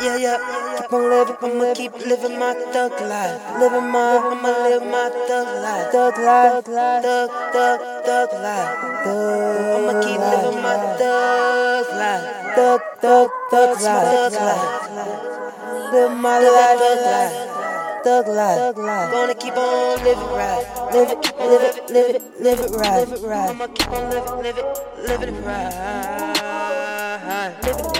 Yeah, yeah, keep on living, I'ma keep living my thug life. Living my, I'ma live my thug life. Thug life, thug, thug, thug life. I'ma keep living my thug life. Thug, thug, thug life. Thug life. Live my life, thug life. Thug life, thug life. Gonna keep on living right, live it, live it, live it, live it right, live it right. I'ma keep on living, live it, living it right, live it right. Yeah my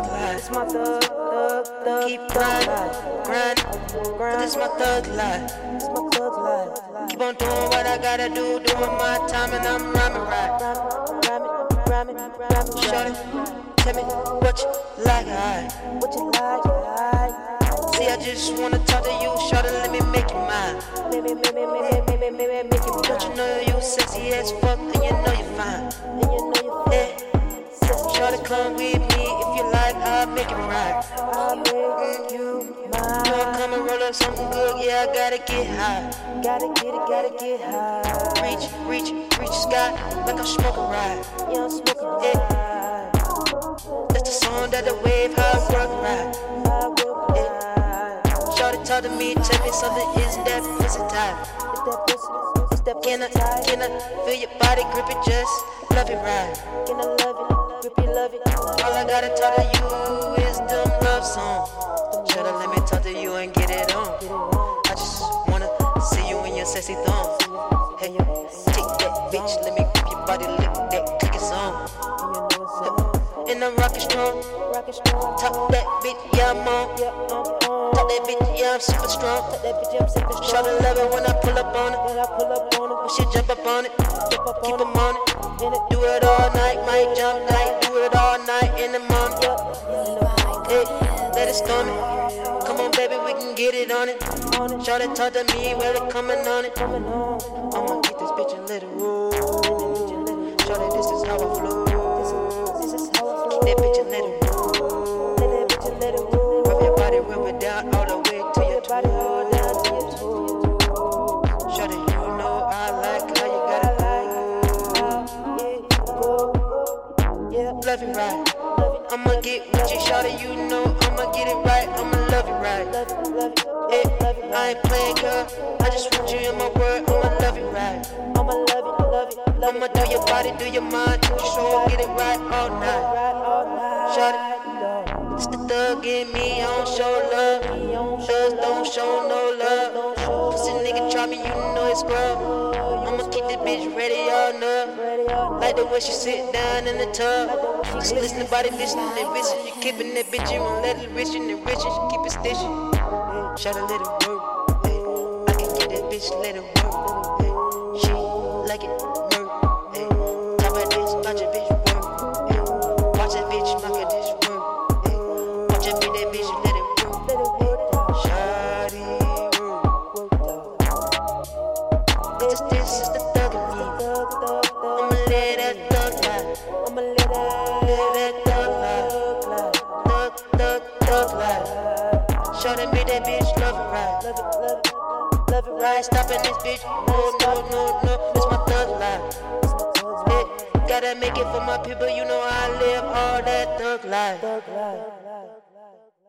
thug life. It's my thug, thug, thug. Keep grinding, grinding, grind. This my thug life. It's my thug life. Keep on doing what I gotta do, doing my time, and I'm rhyming right. Rhyming, rhyming, rhyming, Shorty, tell me what you like. What you like, I. See, I just wanna talk to you, shorty. Let me make you mine. Make me, make me, make me, make me, make me, make you mine. Don't you know you sexy as fuck, and you know you're fine. Up something good, yeah, I gotta get high. Gotta get it, gotta get high. Reach, reach, reach the sky like I'm smoking right. Yeah, I'm smoking right. Eh. That's the song that the wave high work right. Yeah. Shorty talk to me, tell me something, is that pussy type? Is that pussy? Can I, can I feel your body grip it just love it right? Can I love it? love it. All I gotta talk to you is them love songs. Should've let me talk to you and sexy thong. Hey, take that bitch, let me grip your body, lick that, click it on. And I'm rockin' strong. Talk that bitch, yeah, I'm on. Talk that bitch, yeah, I'm super strong. To love it when I pull up on it. When she jump up on it, jump up on it, keep them on it. Do it all night, might jump night Do it all night in the morning. Hey, let it storm it. Get it on it. Shout it, talk to me, where it coming on it. I'ma get this bitch and let it. Shout it, this is how I flow. Keep that bitch and let it. Love it right. I'ma get with you, shawty, you know I'ma get it right. I'ma love it right. Hey, I ain't playing, girl. I just want you in my world. I'ma love it right. I'ma love it, love it, love I'ma do your body, do your mind, do your soul, get it right all night. Shawty, it's the thug in me. I don't show love. Thugs don't show no love. Pussy nigga try me, you know it's scrub. Keep this bitch ready all night. Like the way she sit down in the tub. Just listen to body listening and bitches. You keepin' that bitch, you won't let it rich and rich. She keep it stitching. Shout a little work. I can get that bitch, let it work. She like it. Shorty me that bitch, love it right. Gotta make it for my people, you know I live all that thug life. Thug life.